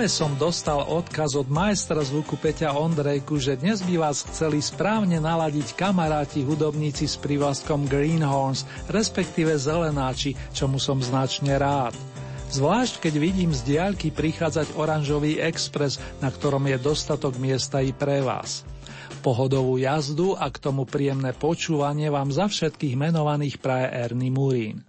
Práve som dostal odkaz od majstra zvuku Peťa Ondrejku, že dnes by vás chceli správne naladiť kamaráti hudobníci s prívlastkom Greenhorns, respektíve zelenáči, čomu som značne rád. Zvlášť keď vidím z diaľky prichádzať oranžový expres, na ktorom je dostatok miesta i pre vás. Pohodovú jazdu a k tomu príjemné počúvanie vám za všetkých menovaných praje Ernie Murín.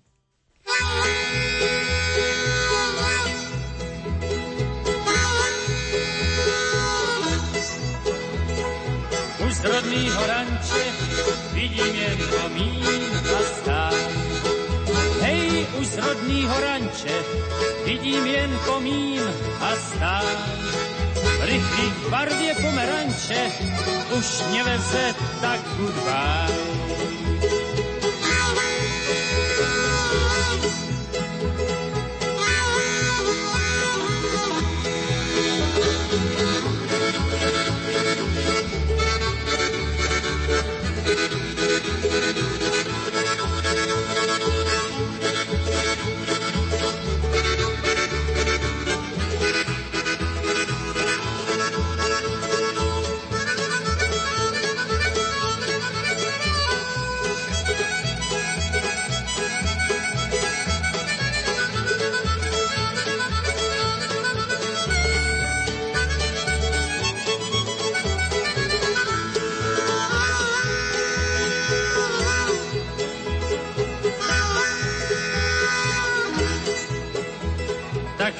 Z rodného ranče vidím jen komín a stán. Hej, už z rodného ranče vidím jen komín a stán. Rychlý barvě pomeranče už mě veze tak goodbye.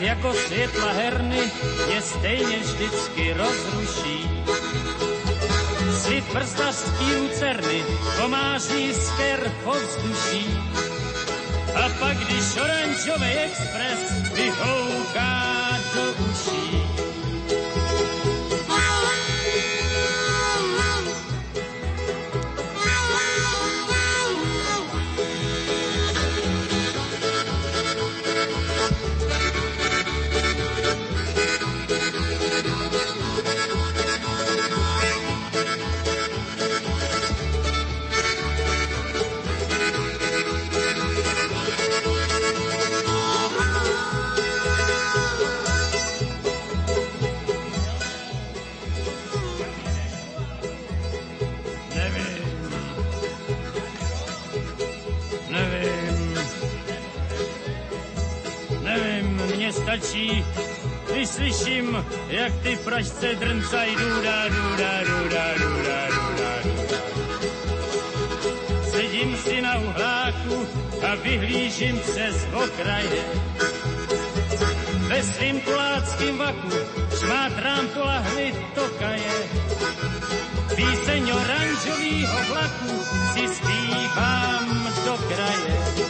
Jako světla herny je stejně vždycky rozruší. Svit prstařský lucerny pomáří sker povzduší. A pak, když oranžový expres vyhouká do uší, pražce drncají duda, duda, duda, duda, duda, duda. Sedím si na uhláku a vyhlížím přes okraje. Ve svým kuláckým vaku šmátrám po lahvi tokaje. Píseň oranžovýho vlaku si zpívám do kraje.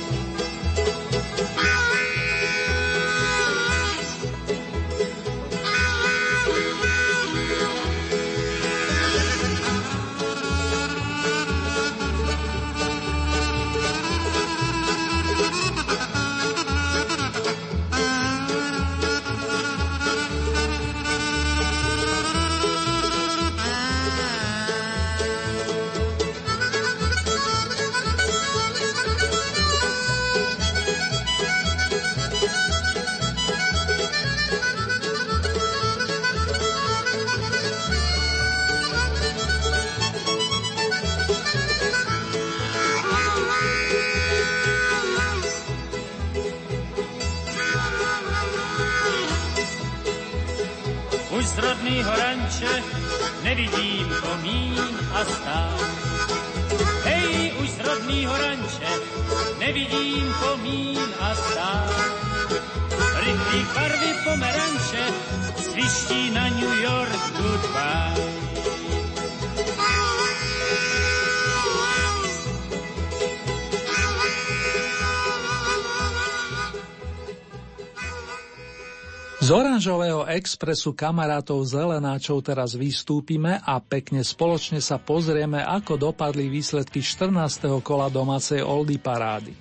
Oranžového expresu kamarátov zelenáčov teraz vystúpime a pekne spoločne sa pozrieme, ako dopadli výsledky 14. kola domácej Oldy parády.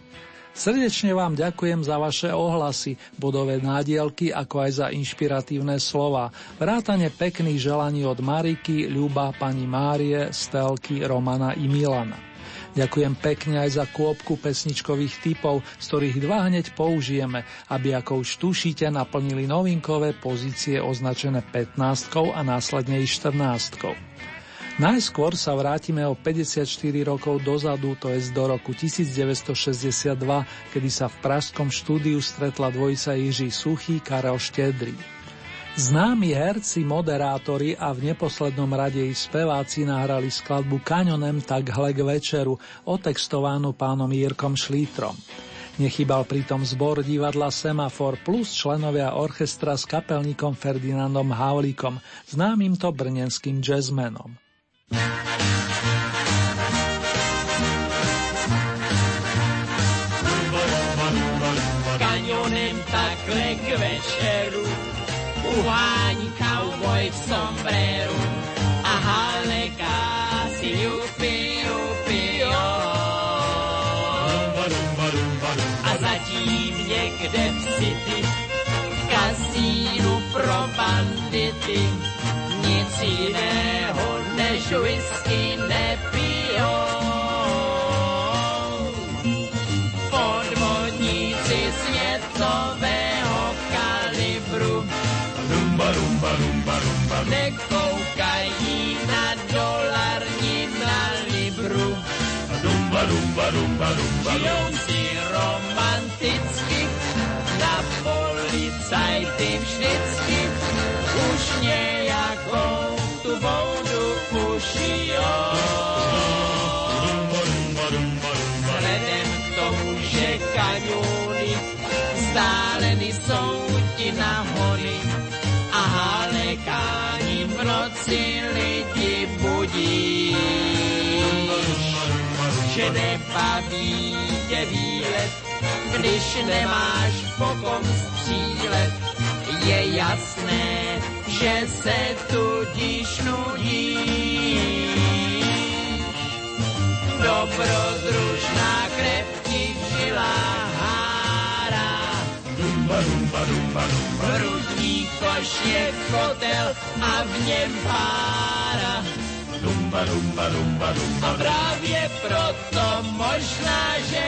Srdečne vám ďakujem za vaše ohlasy, bodové nádielky, ako aj za inšpiratívne slova, vrátane pekných želaní od Mariky, Ľuba, pani Márie, Stelky, Romana i Milana. Ďakujem pekne aj za kôpku pesničkových typov, z ktorých dva hneď použijeme, aby ako už tušíte naplnili novinkové pozície označené 15 a následne i 14. Najskôr sa vrátime o 54 rokov dozadu, to je do roku 1962, kedy sa v pražskom štúdiu stretla dvojica Jiří Suchý, Karel Štedrý. Známi herci, moderátori a v neposlednom rade i speváci nahrali skladbu Kaňonem tak hle k večeru, otextovanú pánom Jirkom Šlítrom. Nechybal pritom zbor divadla Semafor plus členovia orchestra s kapelníkom Ferdinandom Havlíkom, známym to brnenským jazzmenom. Uhání cowboy v sombreru a haleka si jupi, jupi. A zatím někde v city, v kasínu pro bandity, nic jiného než whisky rumba, rumba. Nekoukají na dolar ni na libru. Rumba, rumba, rumba, rumba. Žijou si romanticky, na policajty vždycky už nějakou když nemáš po kom střílet, je jasné, že se tudíž nudí. Dobrodružná krev ti v žilách rumba, rumba, rumba, rumba. Hrudní koš je kotel a v něm pára. Rumba, rumba, rumba, rumba. A právě proto možná, že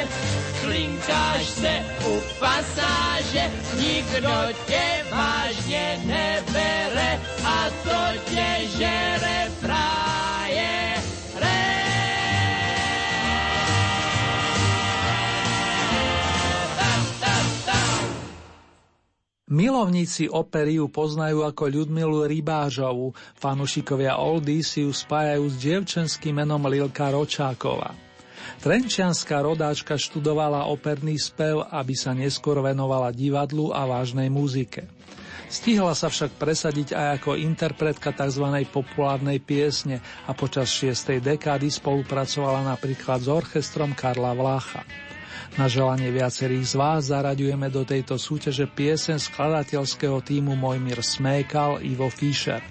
klinkáš se u pasáže, nikdo tě vážně nebere a to tě žere fráje. Milovníci opery ju poznajú ako Ľudmilu Rybážovu, fanušikovia Oldy si ju spájajú s dievčenským menom Lilka Ročáková. Trenčianská rodáčka študovala operný spev, aby sa neskôr venovala divadlu a vážnej muzike. Stihla sa však presadiť aj ako interpretka tzv. populárnej piesne a počas 6. dekády spolupracovala napríklad s orchestrom Karla Vlácha. Na želanie viacerých z vás zaraďujeme do tejto súťaže piesen skladateľského týmu Mojmír Smejkal Ivo Fischer.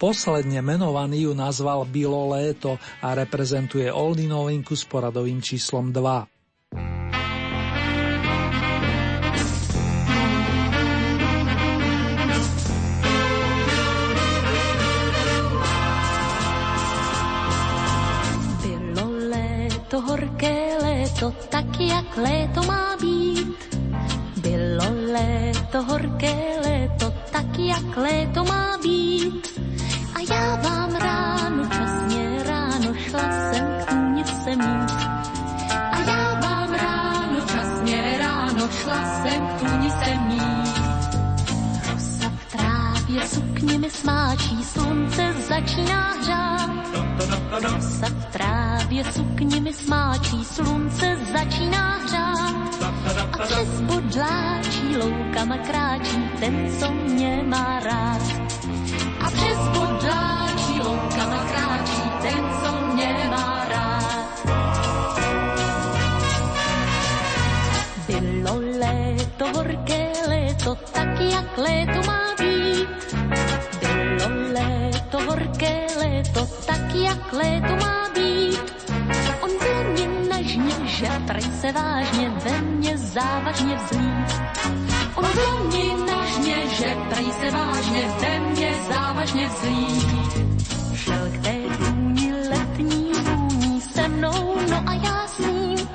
Posledne menovaný ju nazval Bilo léto a reprezentuje Oldy novinku s poradovým číslom 2. smáčí, slunce začíná hřát. Rosa v trávě sukněmi smáčí, slunce začíná hřát. A přes bodláčí loukama kráčí ten, co mě má rád. A přes bodláčí loukama kráčí ten, co mě má rád. Bylo léto, horké léto, tak jak léto má být. Léto, tak jak léto má být. On byl mě nežně, že prý se vážně ve mně závažně vzlít. On byl mě nažně, že prý se vážně ve mně závažně vzlít. Šel k té vůni letní vůní se mnou, no a já s ním.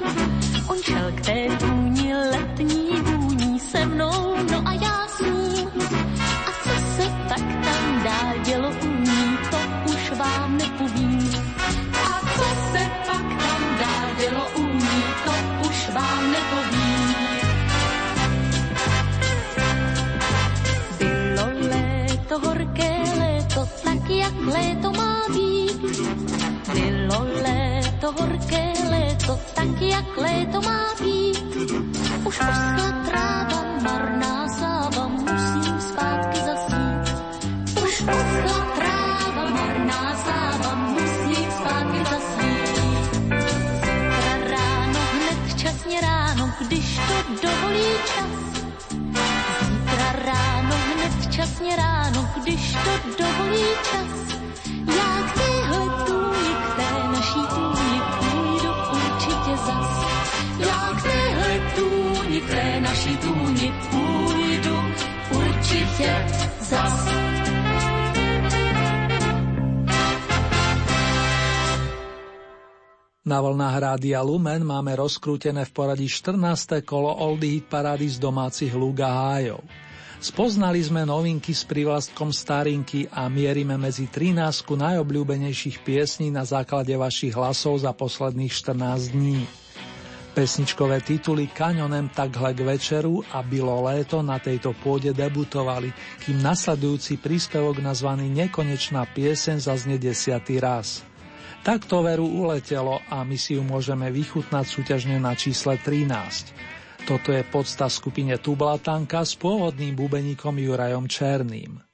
On šel k té léto, tak jak léto má být. Už poschla tráva, marná záva, musím zpátky zasít. Už poschla tráva, marná záva, musím zpátky zasít. Zítra ráno, hned včasně ráno, když to dovolí čas. Zítra ráno, hned včasně ráno, když to dovolí čas. Na vlnách Rádia Lumen máme rozkrútené v poradí 14. kolo Oldy Hit parády z domácich lúk hájov. Spoznali sme novinky s privlastkom starinky a mierime medzi 13 najobľúbenejších piesní na základe vašich hlasov za posledných 14 dní. Pesničkové tituly Kaňonem takhle k večeru a Bylo léto na tejto pôde debutovali, kým nasledujúci príspevok nazvaný Nekonečná piesen zaznie desiatý raz. Takto veru uletelo a my si ju môžeme vychutnať súťažne na čísle 13. Toto je podsta skupine Tublatanka s pôvodným bubeníkom Jurajom Černým.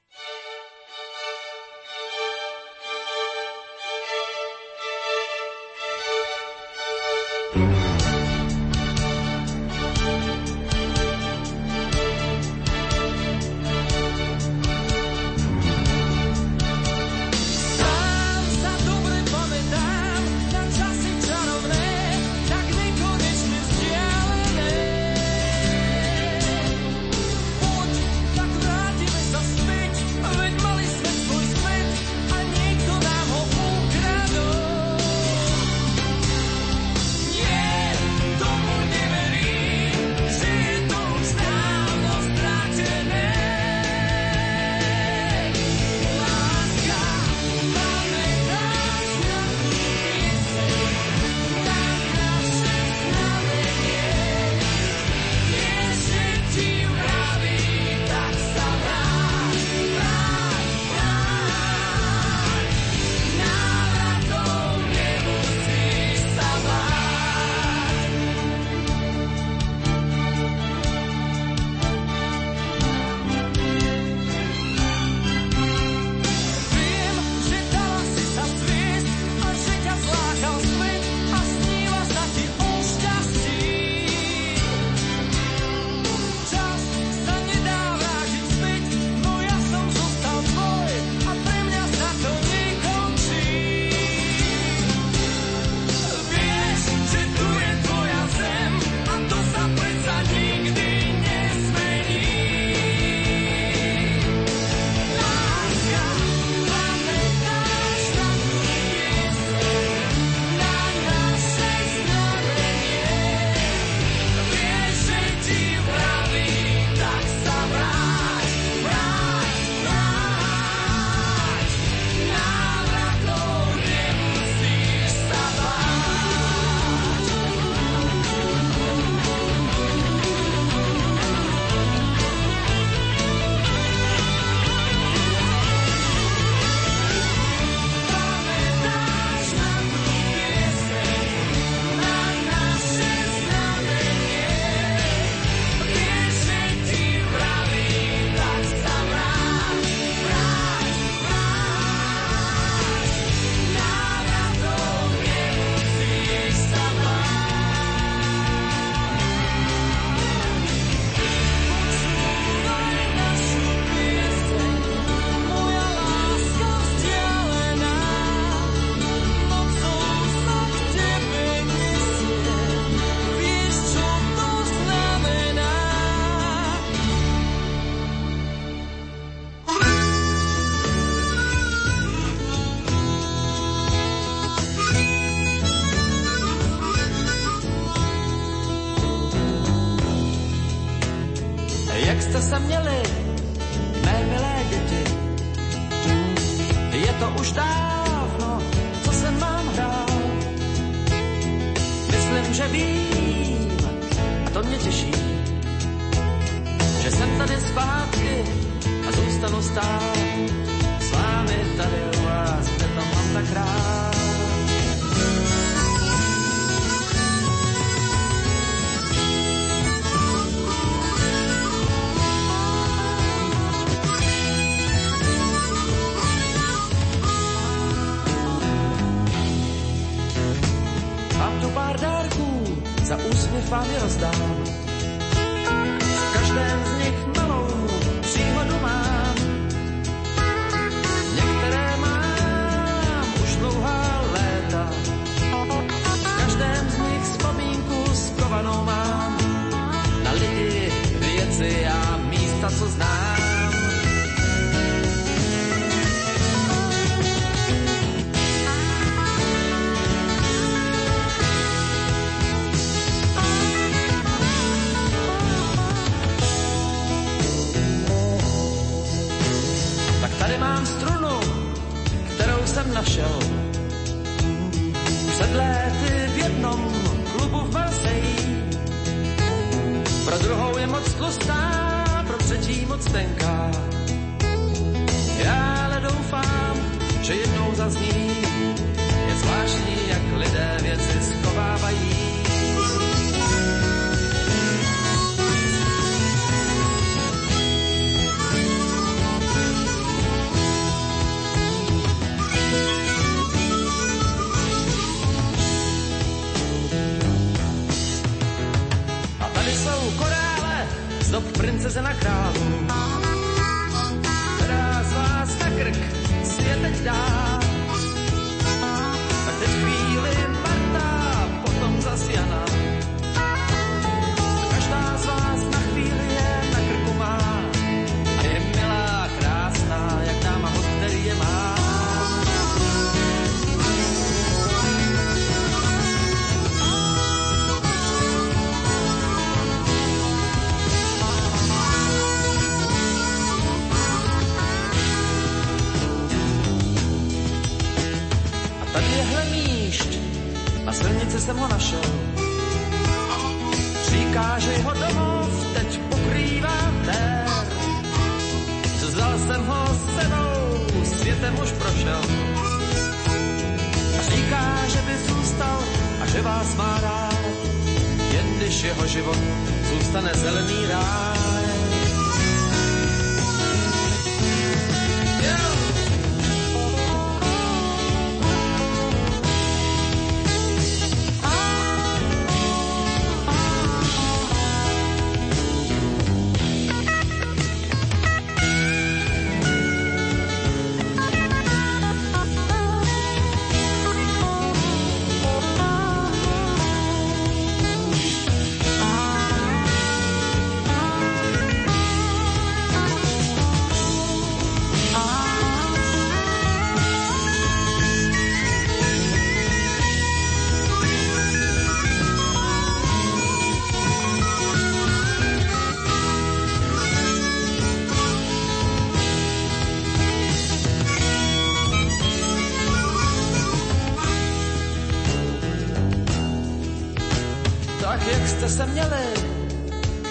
tak jak jste se měli,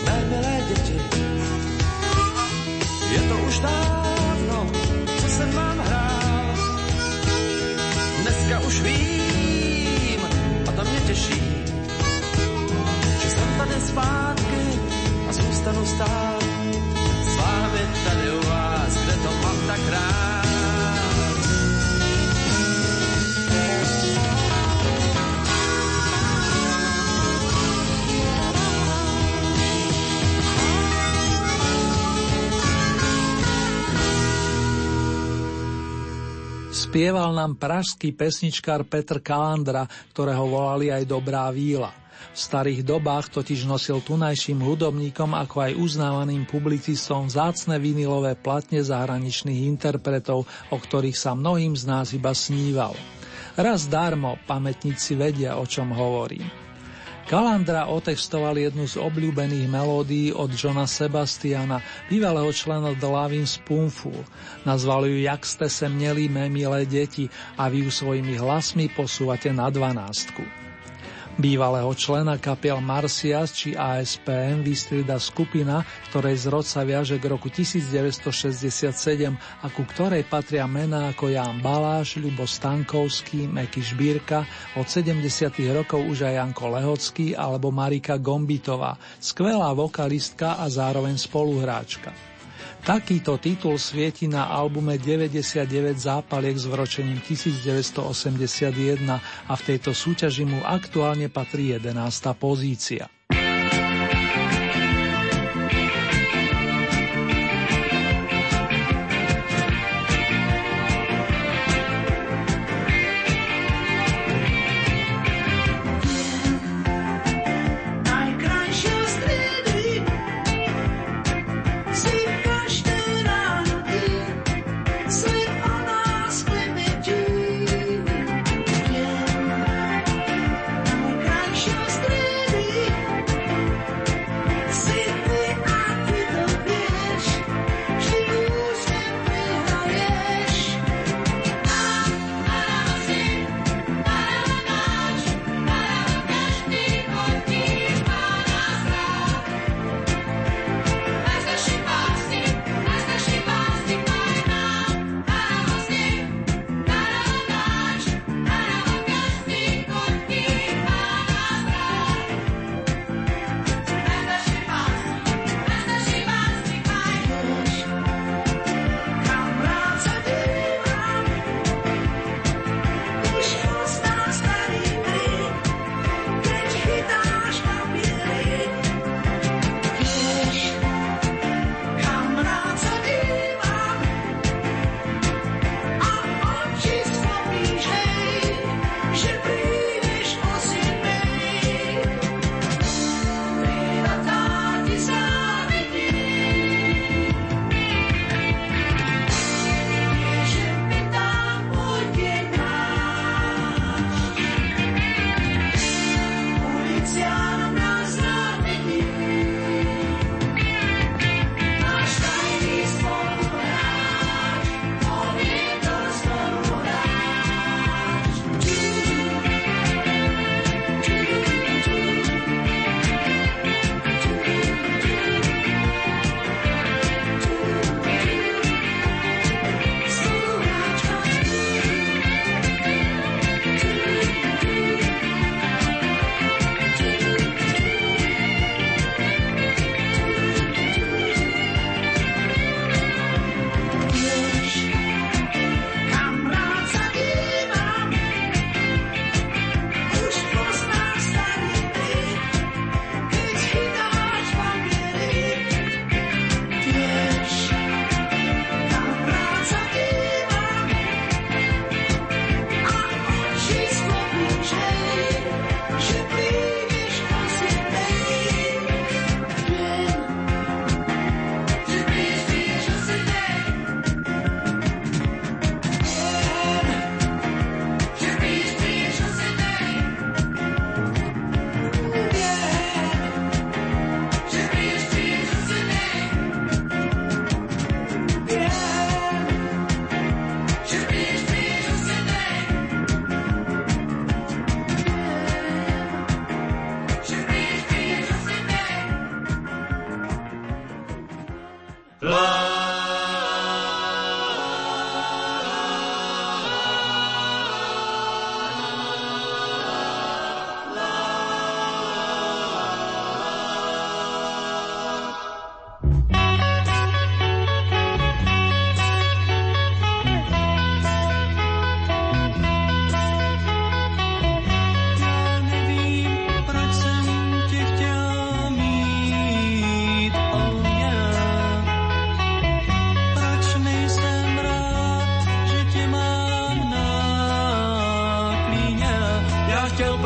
mé milé děti. Je to už dávno, co jsem vám hrál. Dneska už vím, a to mě těší, že jsem tady zpátky a zůstanu stát. S vámi tady u vás, kde to mám tak rád. Spieval nám pražský pesničkár Petr Kalandra, ktorého volali aj Dobrá víla. V starých dobách totiž nosil tunajším hudobníkom ako aj uznávaným publicistom zácne vinilové platne zahraničných interpretov, o ktorých sa mnohým z nás iba sníval. Raz darmo pamätníci vedia, o čom hovorím. Kalandra otextoval jednu z obľúbených melódií od Johna Sebastiana, bývalého člena The Loving Spoonful. Nazval ju Jak ste se mé milé deti a vy ju svojimi hlasmi posúvate na dvanástku. Bývalého člena kapiel Marcias či ASPM vystrieda skupina, ktorej zrod sa viaže k roku 1967 a ku ktorej patria mená ako Jan Baláš, Ľubo Stankovský, Meky Šbírka, od 70. rokov už aj Janko Lehocký alebo Marika Gombitová, skvelá vokalistka a zároveň spoluhráčka. Takýto titul svieti na albume 99 zápaliek s vročením 1981 a v tejto súťaži mu aktuálne patrí 11. pozícia.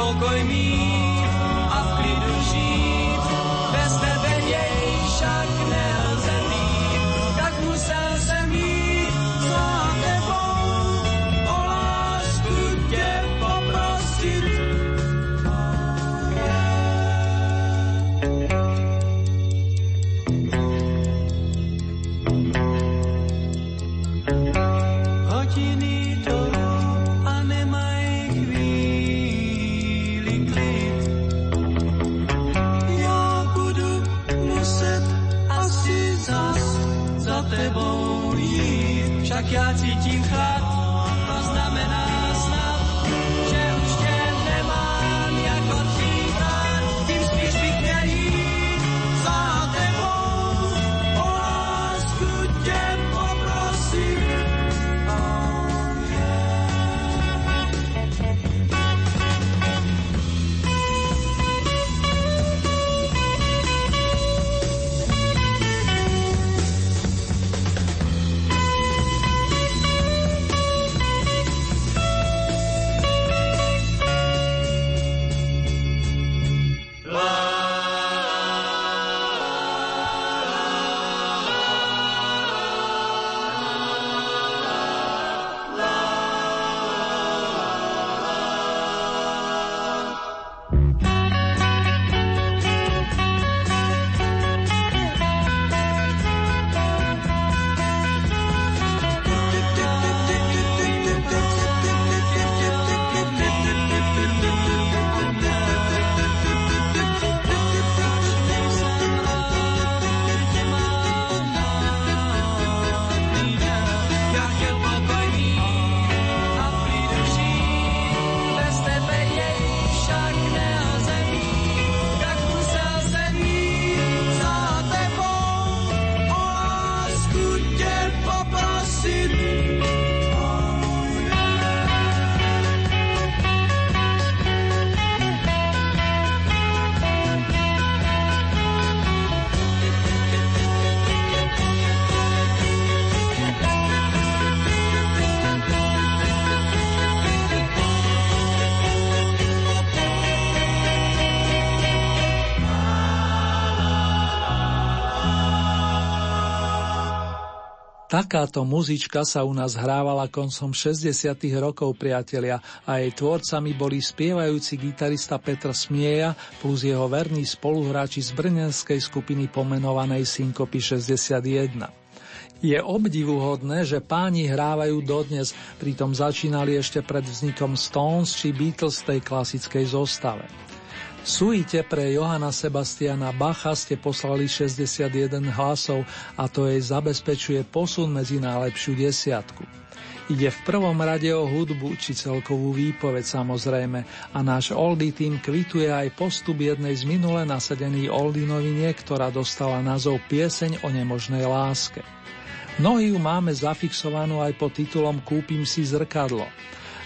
pokoj mír. Takáto muzička sa u nás hrávala koncom 60. rokov priatelia a jej tvorcami boli spievajúci gitarista Petr Smieja plus jeho verní spoluhráči z brnenskej skupiny pomenovanej Synkopy 61. Je obdivuhodné, že páni hrávajú dodnes, pritom začínali ešte pred vznikom Stones či Beatles tej klasickej zostave. Suite pre Johana Sebastiana Bacha ste poslali 61 hlasov a to jej zabezpečuje posun medzi najlepšiu desiatku. Ide v prvom rade o hudbu či celkovú výpoveď samozrejme a náš Oldie tým kvituje aj postup jednej z minule nasadených Oldie noviniek, ktorá dostala názov Pieseň o nemožnej láske. Mnohí ju máme zafixovanú aj pod titulom Kúpim si zrkadlo.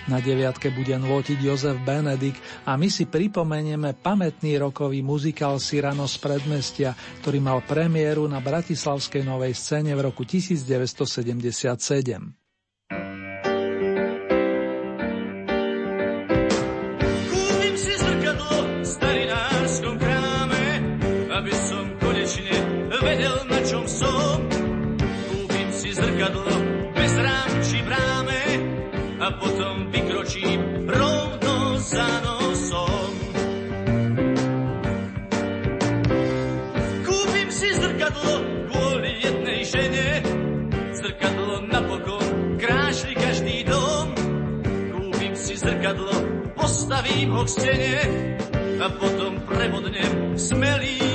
Na deviatke bude nôtiť Jozef Benedik a my si pripomenieme pamätný rokový muzikál Sirano z predmestia, ktorý mal premiéru na Bratislavskej novej scéne v roku 1977. postavím ho k stene a potom prebodnem smelým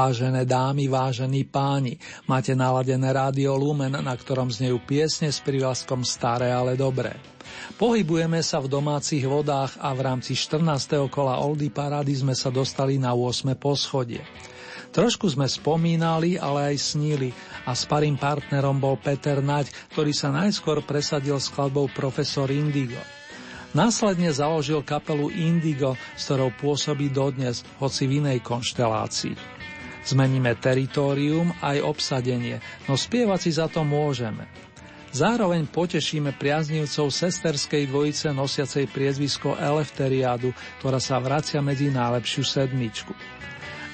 Vážené dámy, vážení páni, máte naladené rádio Lumen, na ktorom znejú piesne s prívlaskom Staré, ale dobré. Pohybujeme sa v domácich vodách a v rámci 14. kola Oldy Parády sme sa dostali na 8. poschodie. Trošku sme spomínali, ale aj snili a sparým partnerom bol Peter Naď, ktorý sa najskôr presadil skladbou Profesor Indigo. Následne založil kapelu Indigo, s ktorou pôsobí dodnes, hoci v inej konštelácii. Zmeníme teritorium aj obsadenie, no spievať si za to môžeme. Zároveň potešíme priaznivcov sesterskej dvojice nosiacej priezvisko Elefteriádu, ktorá sa vracia medzi najlepšiu sedmičku.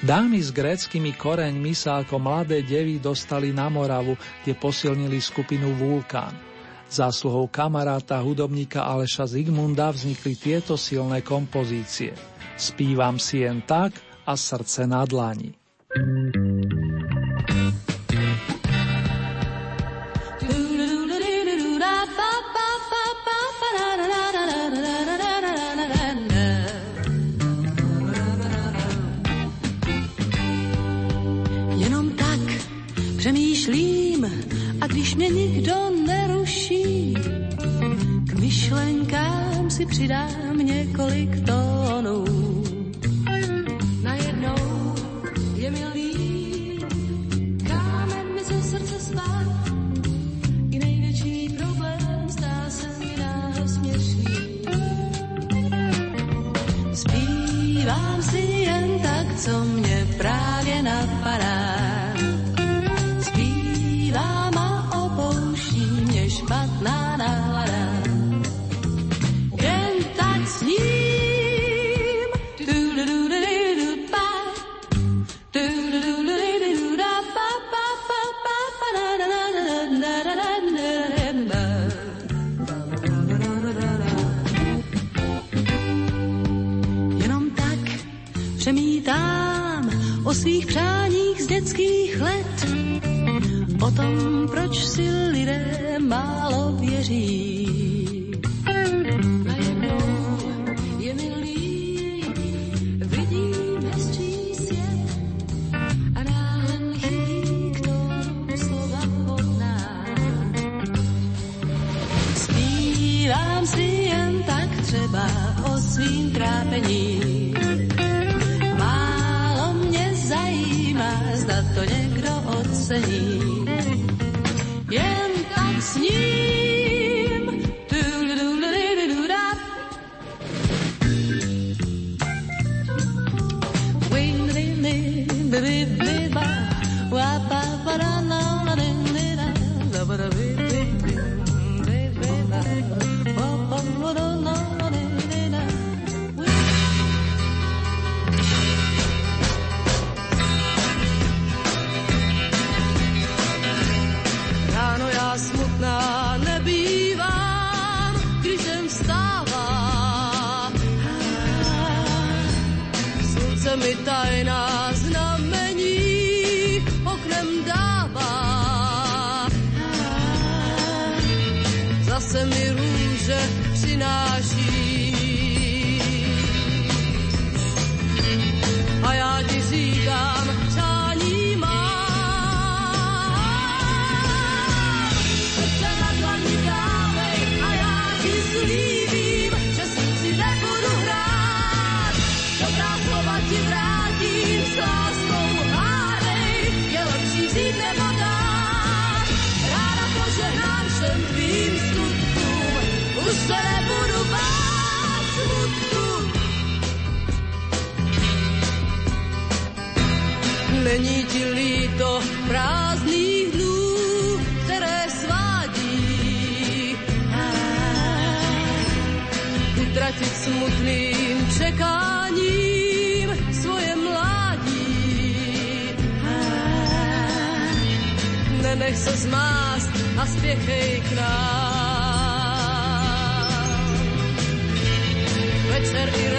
Dámy s gréckými koreňmi sa ako mladé devy dostali na Moravu, kde posilnili skupinu Vulkán. Zásluhou kamaráta hudobníka Aleša Zigmunda vznikli tieto silné kompozície. Spívam si jen tak a srdce na dlani. Jenom tak přemýšlím a když mě nikdo neruší, k myšlenkám si přidám několik tónů. Nenech se zmást a spěchej k nám. Večer i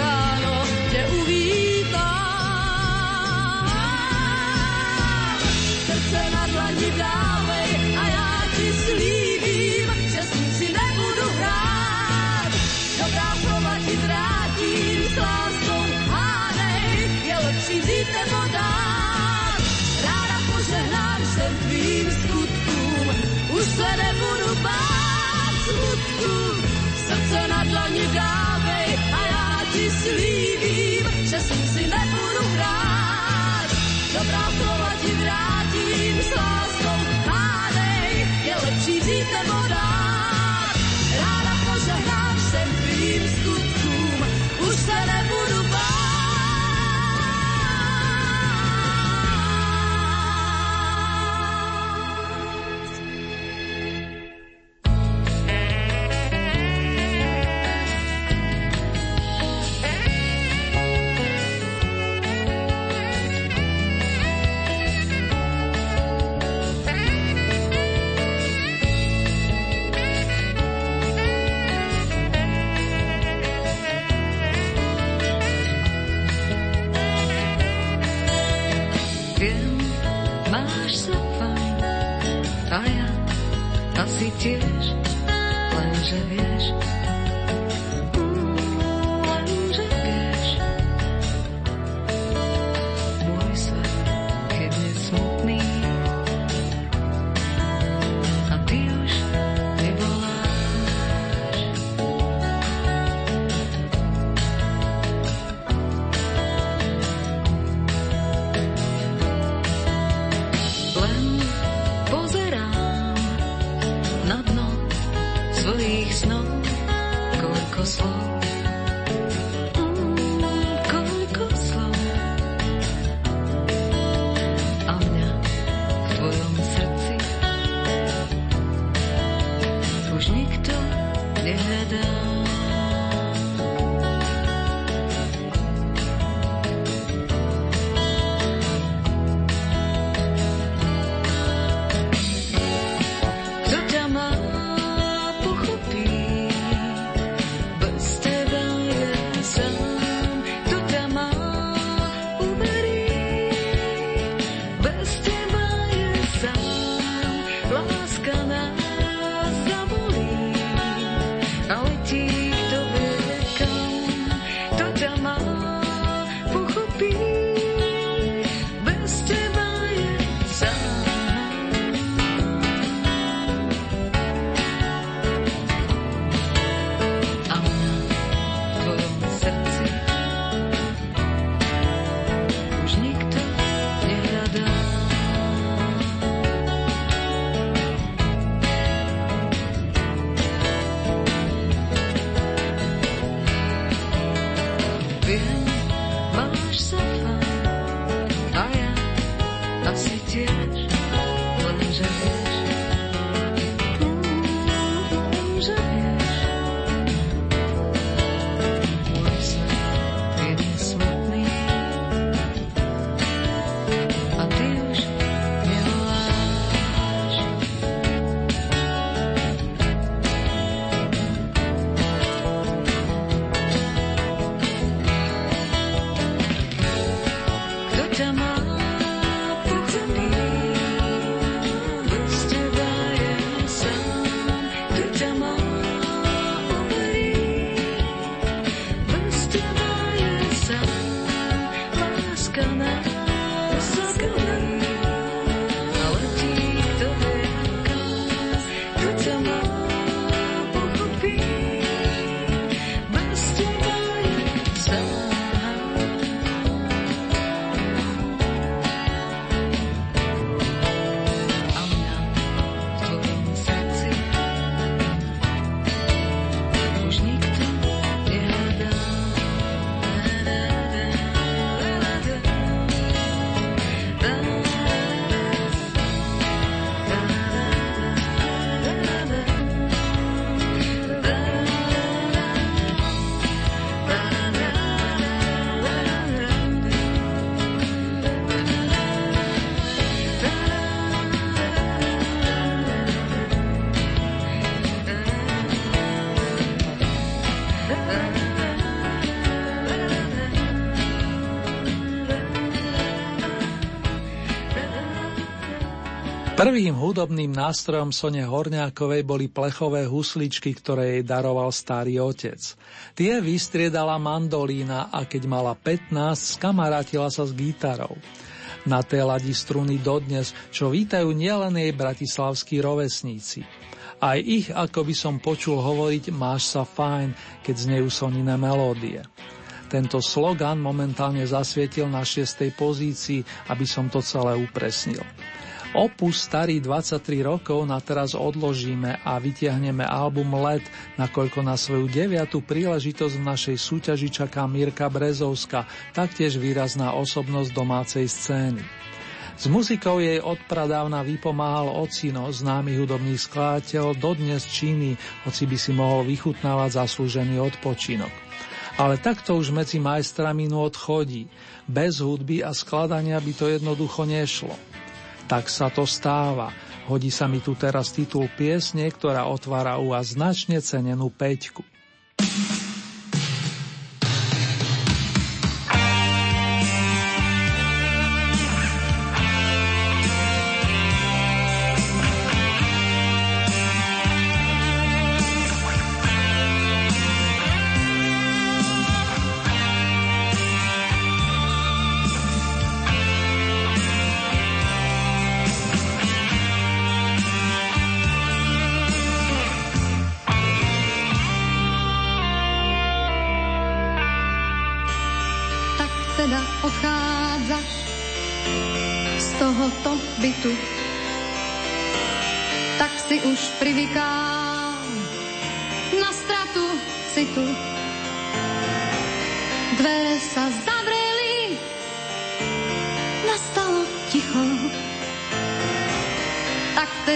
Prvým hudobným nástrojom Sone Horňákovej boli plechové husličky, ktoré jej daroval starý otec. Tie vystriedala mandolína a keď mala 15, skamarátila sa s gitarou. Na té ladí struny dodnes, čo vítajú nielen jej bratislavskí rovesníci. Aj ich, ako by som počul hovoriť, máš sa fajn, keď znejú Sonine melódie. Tento slogan momentálne zasvietil na šiestej pozícii, aby som to celé upresnil. Opus starý 23 rokov na teraz odložíme a vytiahneme album Let, nakoľko na svoju deviatú príležitosť v našej súťaži čaká Mirka Brezovska, taktiež výrazná osobnosť domácej scény. S muzikou jej odpradávna vypomáhal Ocino, známy hudobný skladateľ, dodnes Číny, hoci by si mohol vychutnávať zaslúžený odpočinok. Ale takto už medzi majstrami nôd chodí. Bez hudby a skladania by to jednoducho nešlo. Tak sa to stáva. Hodí sa mi tu teraz titul piesne, ktorá otvára u vás značne cenenú peťku.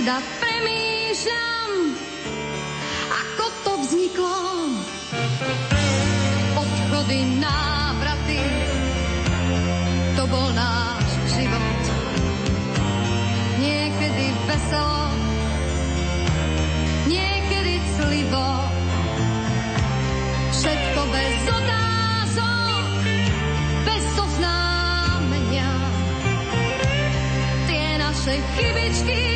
teda premýšľam, ako to vzniklo. Odchody, návraty, to bol náš život. Niekedy veselo, niekedy clivo, všetko bez otázok, bez oznámenia. Naše chybičky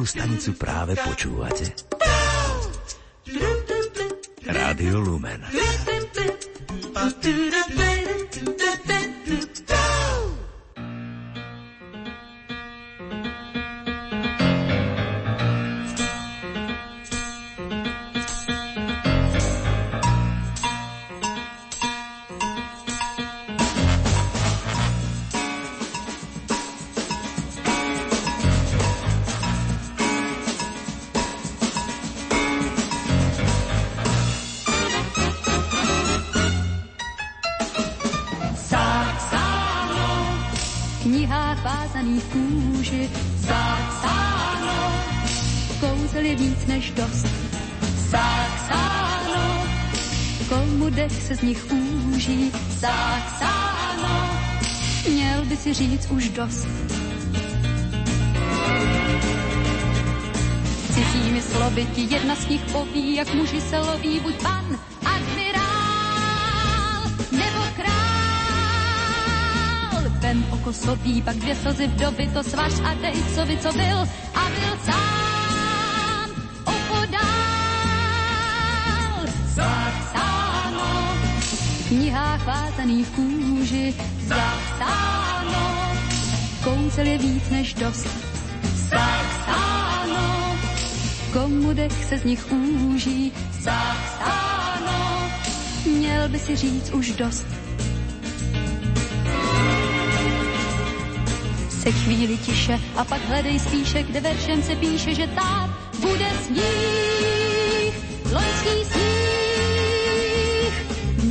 ktorú stanicu práve počúvate? Rádio Lumen. Knihách vázaných kůži zapsáno, kouzel je víc než dost. Zapsáno, komu dech se z nich úží. Zapsáno, měl by si říct už dost. Cizími slovy ti jedna z nich poví, jak muži se loví, buď pan, oko pak dvě slzy v doby, to svaž a dej, co by, co byl, a byl sám opodál. Zapsáno, v knihách vázaných v kůži, zapsáno, kouzel je víc než dost. Zapsáno, komu dech se z nich úží, zapsáno, měl by si říct už dost. Se chvíli tiše a pak hledej spíše, kde veršem se píše, že tak bude sníh, loňský sníh.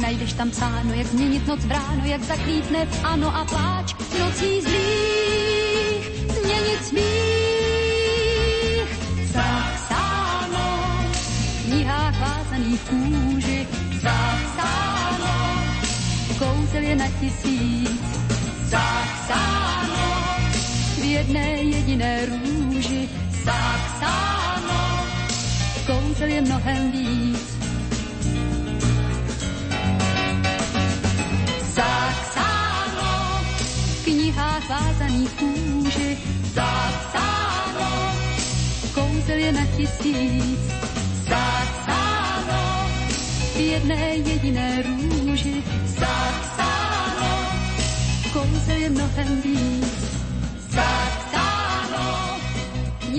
Najdeš tam psáno, jak změnit noc v ráno, jak zaklítne ano a pláč nocí zlých, změnit smích. Zapsáno, v knihách vázaných kůži, zapsáno, kouzel je na tisíc, jedné jediné růži, zapsáno, kouzel je mnohem víc. Zapsáno, v knihách vázaných kůži, zapsáno, kouzel je na tisíc, zapsáno, v jedné jediné růži, zapsáno, kouzel je mnohem víc. Zapsáno,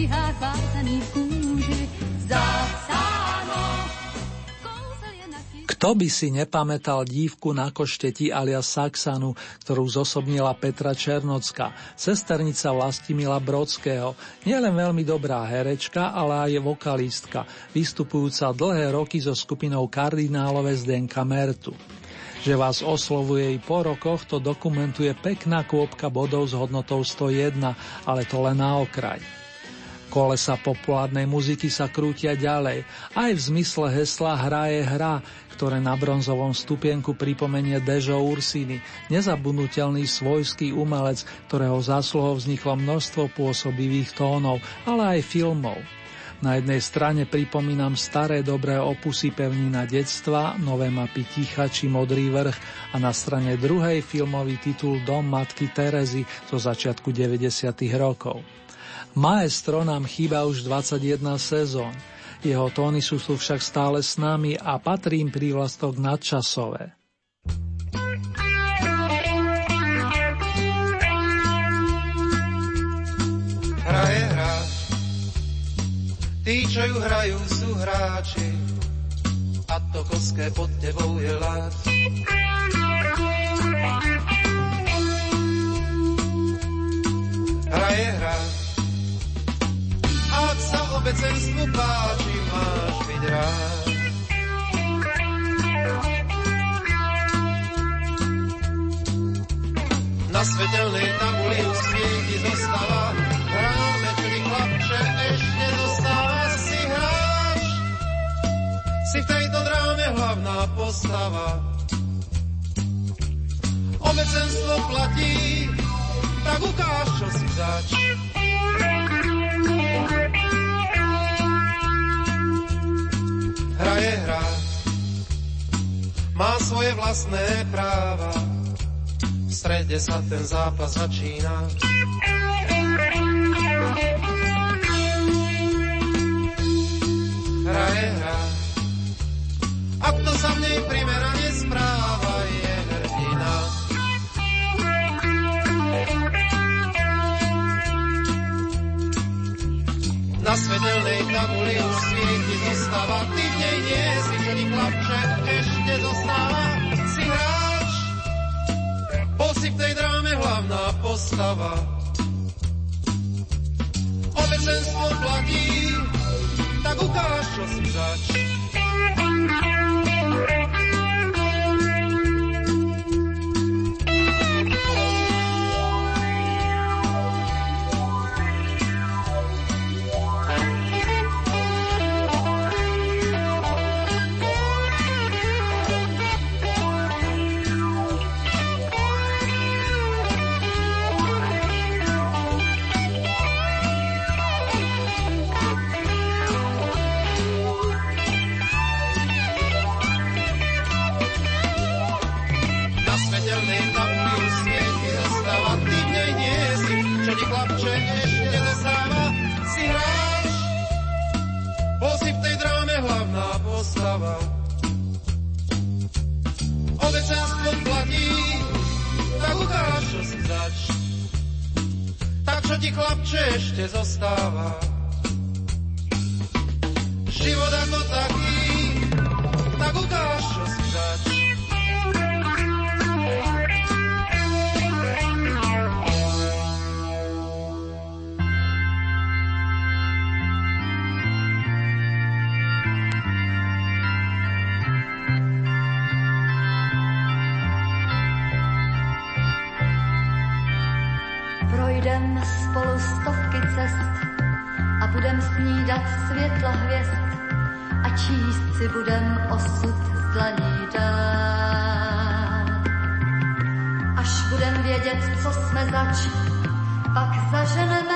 knihách. Kto by si nepamätal dívku na košteti alias Saxanu, ktorú zosobnila Petra Černocka, sesternica Vlastimila Brodského, nielen veľmi dobrá herečka, ale aj vokalistka, vystupujúca dlhé roky so skupinou kardinálové Zdenka Mertu. Že vás oslovuje i po rokoch, to dokumentuje pekná kôpka bodov s hodnotou 101, ale to len na okraj. Kolesa populárnej muziky sa krútia ďalej, aj v zmysle hesla Hra je hra, ktoré na bronzovom stupienku pripomenie Dežo Ursiny, nezabudnutelný svojský umelec, ktorého zásluhou vzniklo množstvo pôsobivých tónov, ale aj filmov. Na jednej strane pripomínam staré dobré opusy pevnina detstva, nové mapy Ticha či Modrý vrch a na strane druhej filmový titul Dom matky Terezy zo začiatku 90. rokov. Maestro nám chýba už 21 sezón. Jeho tóny sú tu však stále s nami a patrí im prívlastok nadčasové. Hra je hra, tí, čo ju hrajú, sú hráči a to koské pod tebou je lát. Hra je hra, ak sa obecenstvu páči, máš byť rád. Na svetelnej tabuli už svieti zostava, hráme, čili chlapče, ešte zostáva si hráč. Si v tejto dráme hlavná postava. Obecenstvo platí, tak ukáž, čo si zač. Hra je hra, má svoje vlastné práva, v strede sa ten zápas začína. Hra je hra, a kto sa v nej primerane Na svetelnej tabuli už svieti zostáva, ty v nej nie si, ti chlapče ešte zostáva. Si hráč, bol si v tej dráme hlavná postava. Obecenstvo platí, tak ukáž, čo si zač. Postava. Obecenstvo platí, tak ukáž, čo si zač. Tak čo ti chlapče ešte zostáva. Život ako taký, světla hvězd a číst si budem osud z dlaní dát. Až budem vědět, co jsme zač, pak zaženeme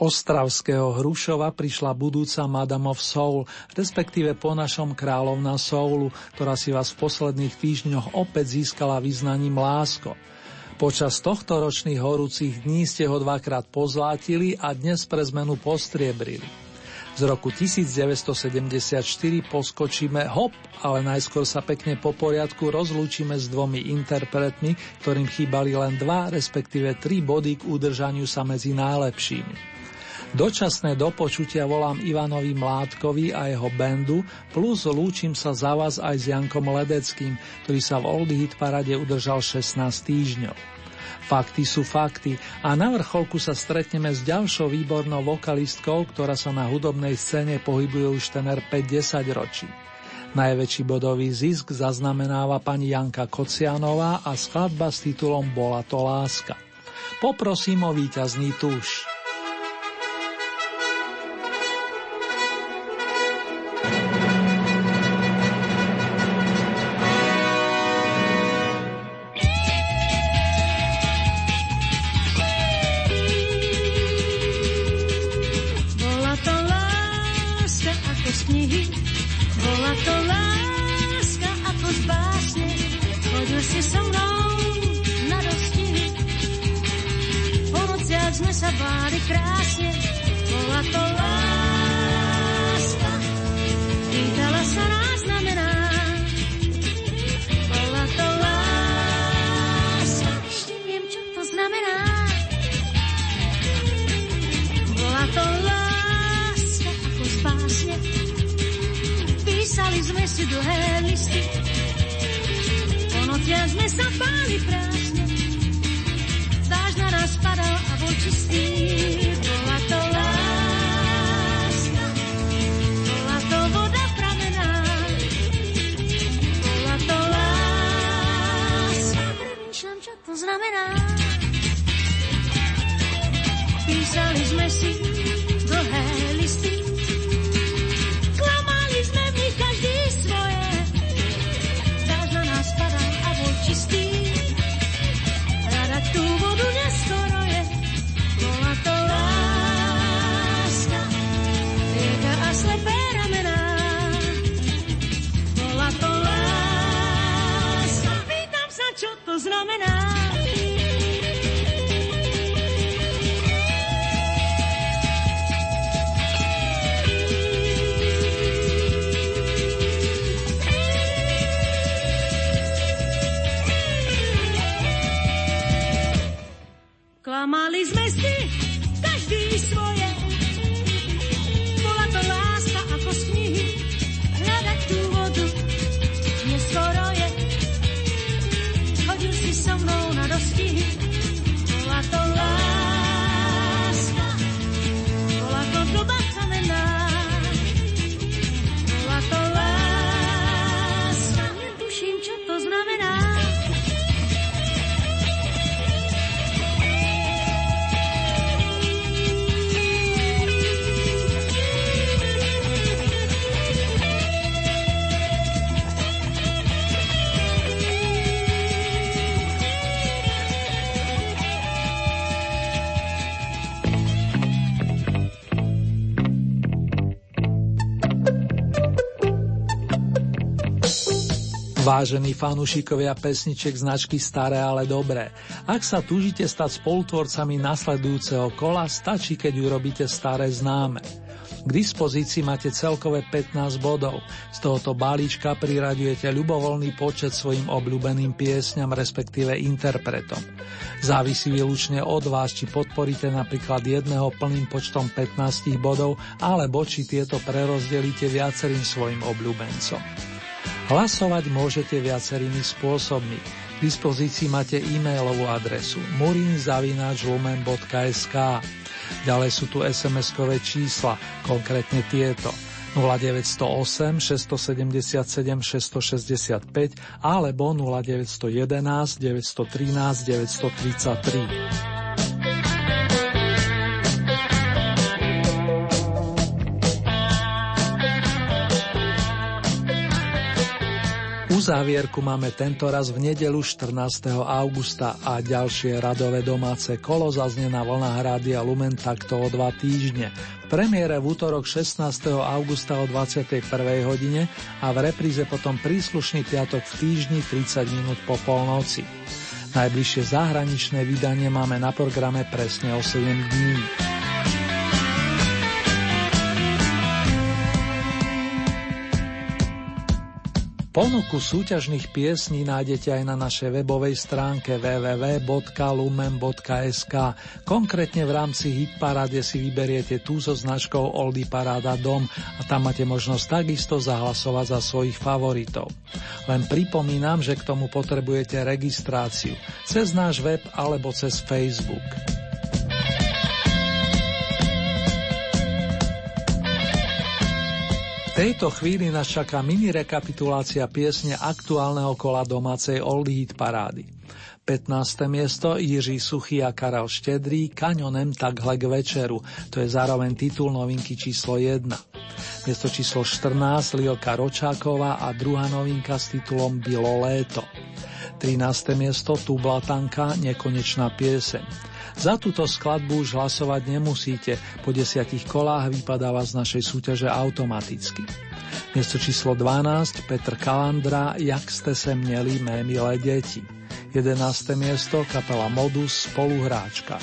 ostravského Hrušova prišla budúca Madame of Soul, respektíve po našom kráľovna Soulu, ktorá si vás v posledných týždňoch opäť získala vyznaním lásko. Počas tohto ročných horúcich dní ste ho dvakrát pozlátili a dnes pre zmenu postriebrili. Z roku 1974 poskočíme hop, ale najskôr sa pekne po poriadku rozlúčime s dvomi interpretmi, ktorým chýbali len dva, respektíve tri body k udržaniu sa medzi najlepšími. Dočasné dopočutia volám Ivanovi Mládkovi a jeho bandu, plus lúčim sa za vás aj s Jankom Ledeckým, ktorý sa v Old Hit parade udržal 16 týždňov. Fakty sú fakty a na vrcholku sa stretneme s ďalšou výbornou vokalistkou, ktorá sa na hudobnej scéne pohybuje už tener 5-10 ročí. Najväčší bodový zisk zaznamenáva pani Janka Kocianová a skladba s titulom Bola to láska. Poprosím o víťazný tuš. Sme sa báli krásne. Dáž na nás padal a bol čistý. Bola to láska. Bola to voda pramená. Bola to láska. Premýšľam, čo to znamená. Písali sme si Klamali sme si Vážení fanúšikovia pesniček značky Staré, ale dobré. Ak sa túžite stať spolutvorcami nasledujúceho kola, stačí, keď urobíte staré známe. K dispozícii máte celkové 15 bodov. Z tohoto balíčka priraďujete ľubovoľný počet svojim obľúbeným piesňam, respektíve interpretom. Závisí výlučne od vás, či podporíte napríklad jedného plným počtom 15 bodov, alebo či tieto prerozdelíte viacerým svojim obľúbencom. Hlasovať môžete viacerými spôsobmi. K dispozícii máte e-mailovú adresu murinzavinačlumen.sk Ďalej sú tu SMS-kové čísla, konkrétne tieto 0908 677 665 alebo 0911 913 933. Uzávierku máme tento raz v nedelu 14. augusta a ďalšie radové domáce kolo zaznie na vlnách Rádia Lumen takto o dva týždne. V premiére v útorok 16. augusta o 21. hodine a v repríze potom príslušný piatok v týždni 30 minút po polnoci. Najbližšie zahraničné vydanie máme na programe presne o 7 dní. Ponuku súťažných piesní nájdete aj na našej webovej stránke www.lumen.sk. Konkrétne v rámci Hitparáde si vyberiete tú so značkou Oldy Paráda Dom a tam máte možnosť takisto zahlasovať za svojich favoritov. Len pripomínam, že k tomu potrebujete registráciu cez náš web alebo cez Facebook. Tejto chvíli nás čaká mini rekapitulácia piesne aktuálneho kola domácej Oldie Hit parády. 15. miesto Jiří Suchý a Karel Štedrý Kaňonem takhle k večeru, to je zároveň titul novinky číslo 1. Miesto číslo 14 Lilka Ročáková a druhá novinka s titulom Bylo léto. 13. miesto Tublatanka Nekonečná pieseň. Za túto skladbu už hlasovať nemusíte, po desiatich kolách vypadáva z našej súťaže automaticky. Miesto číslo 12 Petr Kalandra Jak ste se měli mé milé deti. 11. miesto kapela Modus Spoluhráčka.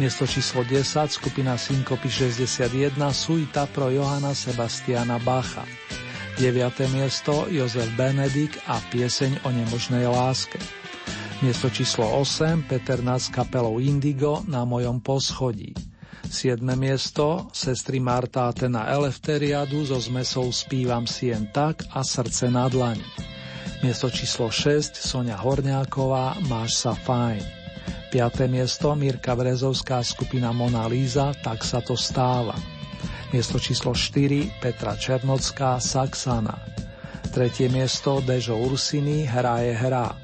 Miesto číslo 10 skupina Synkopy 61 Suita pro Johana Sebastiana Bacha. 9. miesto Jozef Benedik a pieseň o nemožnej láske. Miesto číslo 8 Peter Nás kapelou Indigo na mojom poschodí. 7. miesto sestry Marta Atena Elefteriadu so zmesou Spívam si jen tak a srdce na dlani. Miesto číslo 6 Sonia Horňáková Máš sa fajn. 5. miesto Mirka Brezovská skupina Mona Líza Tak sa to stáva. Miesto číslo 4 Petra Černocká Saxana. Tretie miesto Dežo Ursiny Hra je hra.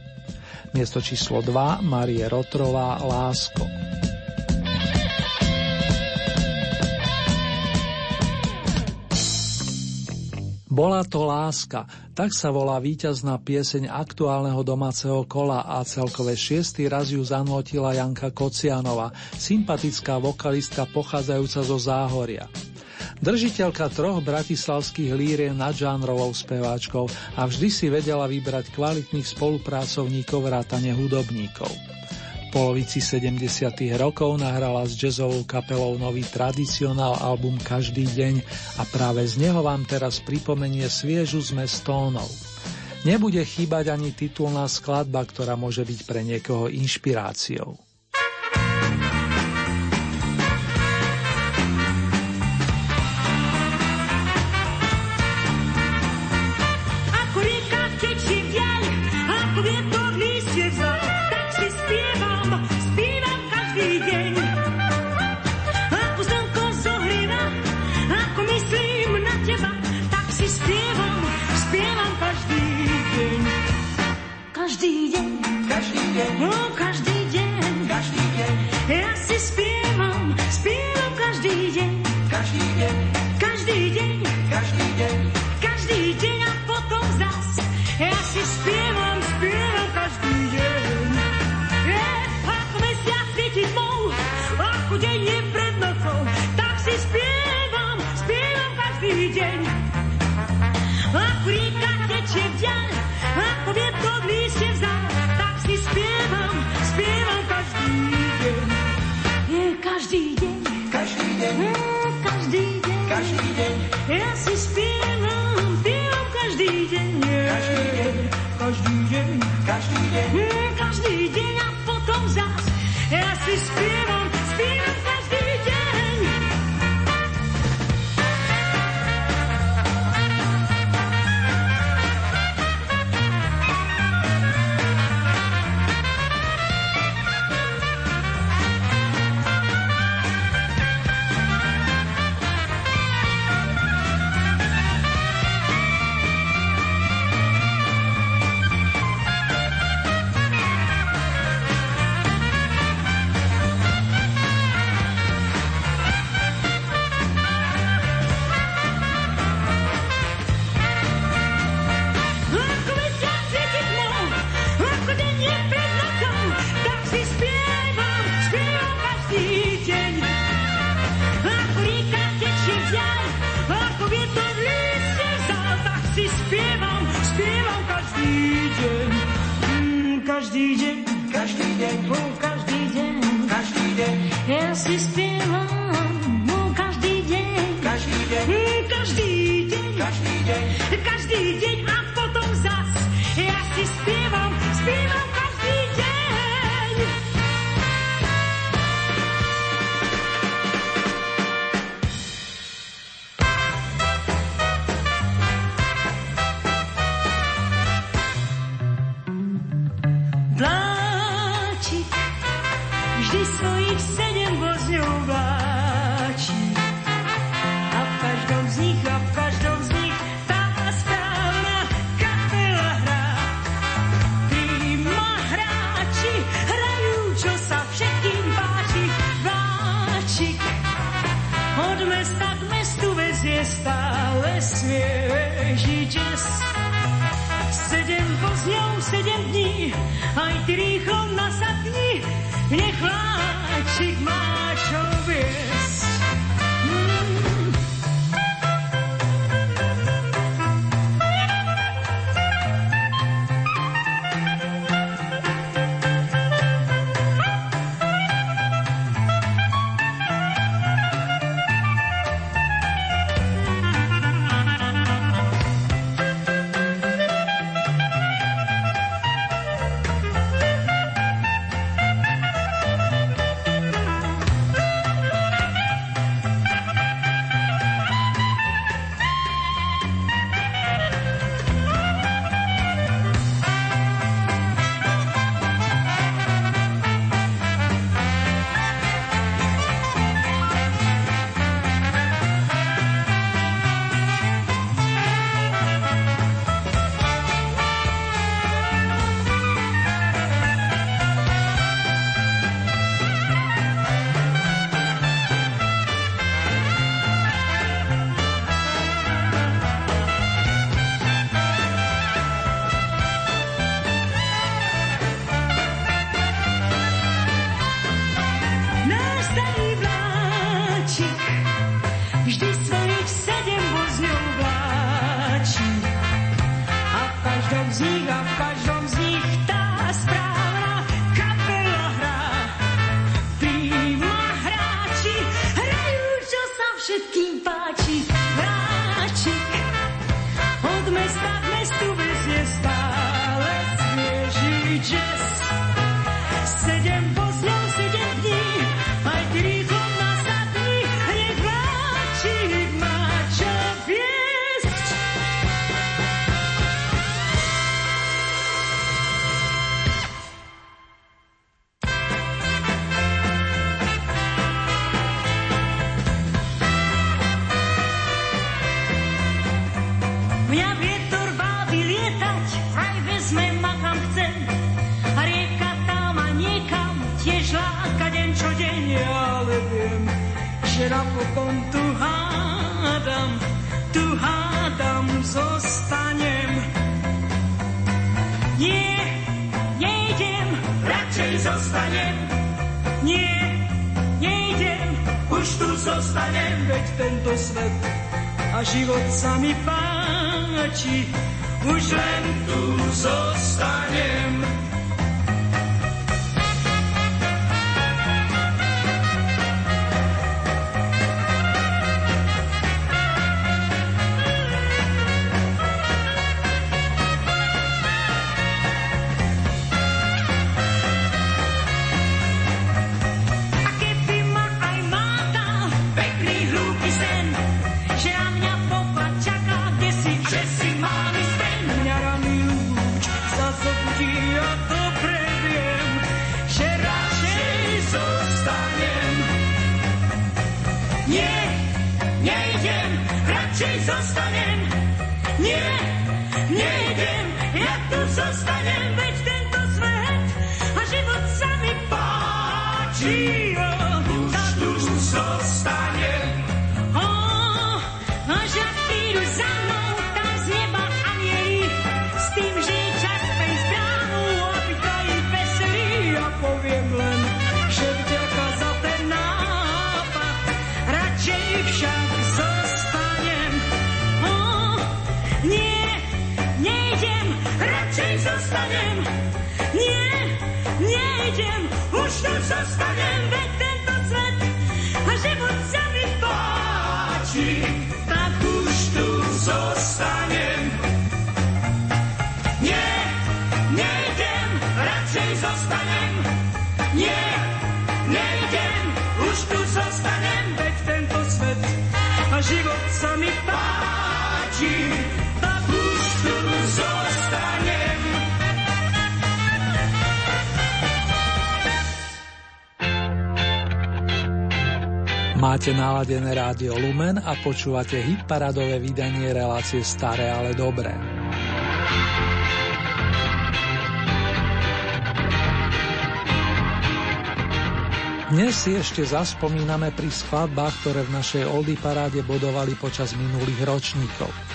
Miesto číslo 2 Marie Rotrová Lásko. Bola to láska, tak sa volá víťazná pieseň aktuálneho domáceho kola a celkové šiestý raz ju zanotila Janka Kocianova, sympatická vokalistka pochádzajúca zo Záhoria. Držiteľka troch bratislavských lír je nadžánrovou speváčkou a vždy si vedela vybrať kvalitných spolupracovníkov vrátane hudobníkov. V polovici 70. rokov nahrala s jazzovou kapelou nový tradicionál album Každý deň a práve z neho vám teraz pripomenie sviežu zmes tónov. Nebude chýbať ani titulná skladba, ktorá môže byť pre niekoho inšpiráciou. oči, vždy svojich sedem vozňov vás. včera potom tu hádam, tu hádam, zostanem. Nie, nejdem, radšej zostanem. Nie, nejdem, už tu zostanem. Veď tento svet a život sa mi páči, už len tu zostanem. naladené rádio Lumen a počúvate hit paradové vydanie relácie Staré, ale dobré. Dnes si ešte zaspomíname pri skladbách, ktoré v našej oldy paráde bodovali počas minulých ročníkov.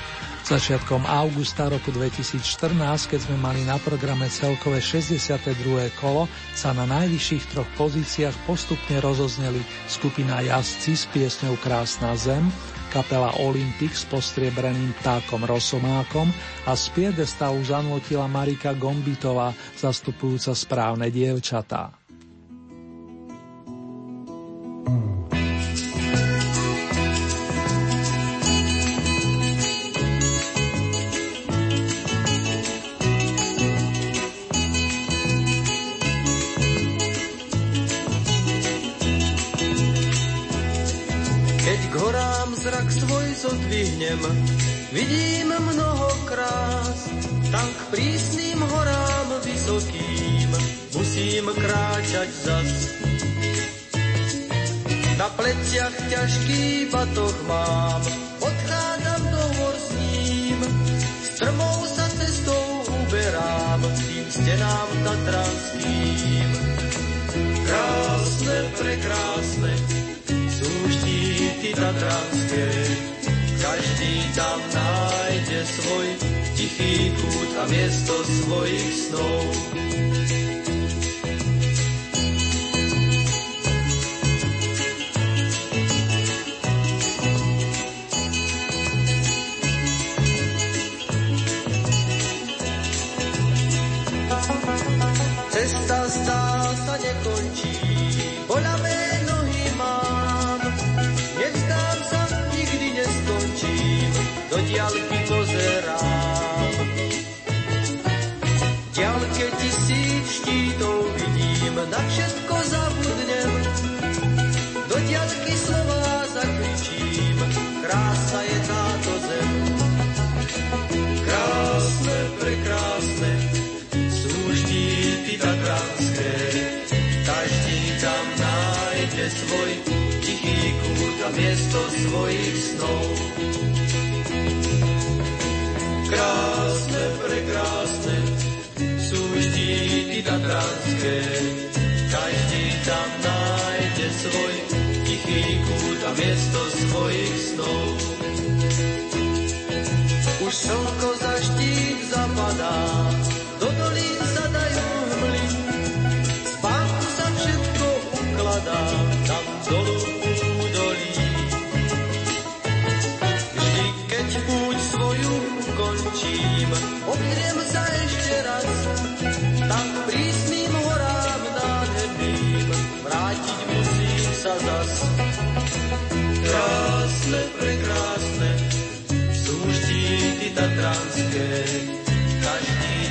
Začiatkom augusta roku 2014, keď sme mali na programe celkové 62. kolo, sa na najvyšších troch pozíciách postupne rozozneli skupina jazdci s piesňou Krásna zem, kapela Olympic s postriebraným ptákom Rosomákom a z piedestavu zanotila Marika Gombitová, zastupujúca správne dievčatá.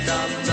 dum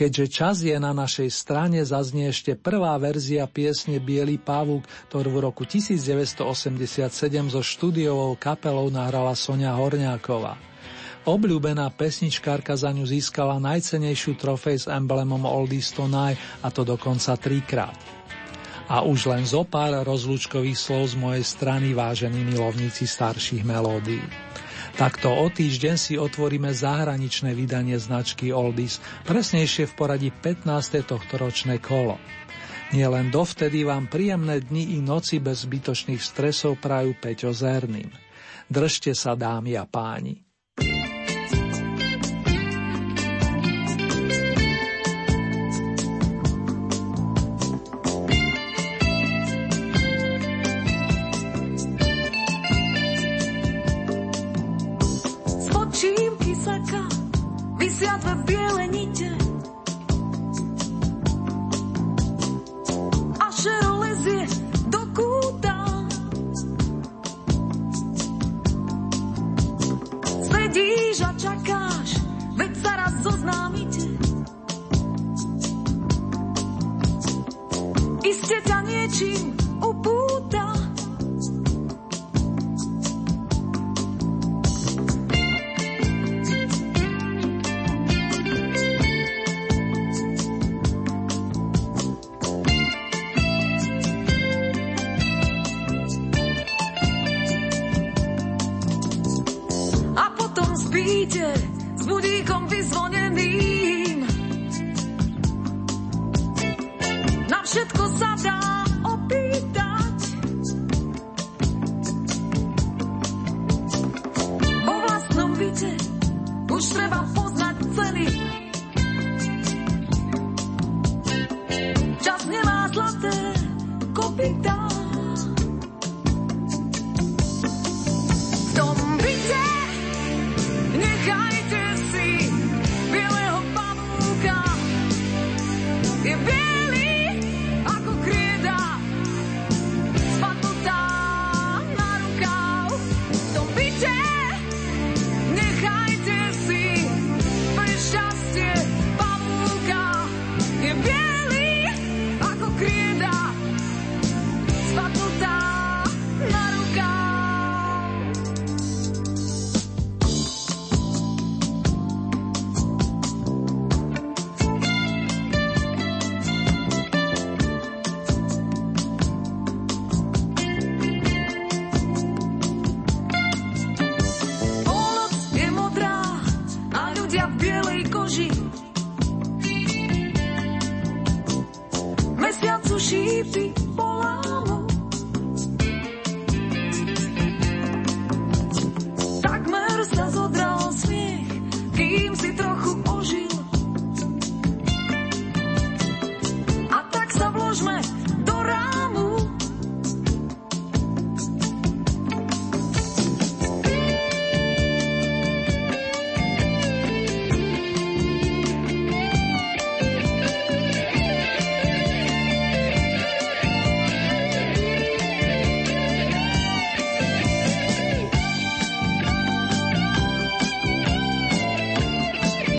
Keďže čas je na našej strane, zaznie ešte prvá verzia piesne Bielý pavúk, ktorú v roku 1987 so štúdiovou kapelou nahrala Sonia Horňáková. Obľúbená pesničkárka za ňu získala najcenejšiu trofej s emblemom Oldies Tonight a to dokonca trikrát. A už len zo pár rozlúčkových slov z mojej strany, vážení milovníci starších melódií. Takto o týždeň si otvoríme zahraničné vydanie značky Oldies, presnejšie v poradí 15. tohtoročné kolo. Nie len dovtedy vám príjemné dni i noci bez zbytočných stresov prajú Peťo Zerným. Držte sa dámy a páni. Učím kisaka, vysiať ve biele nite,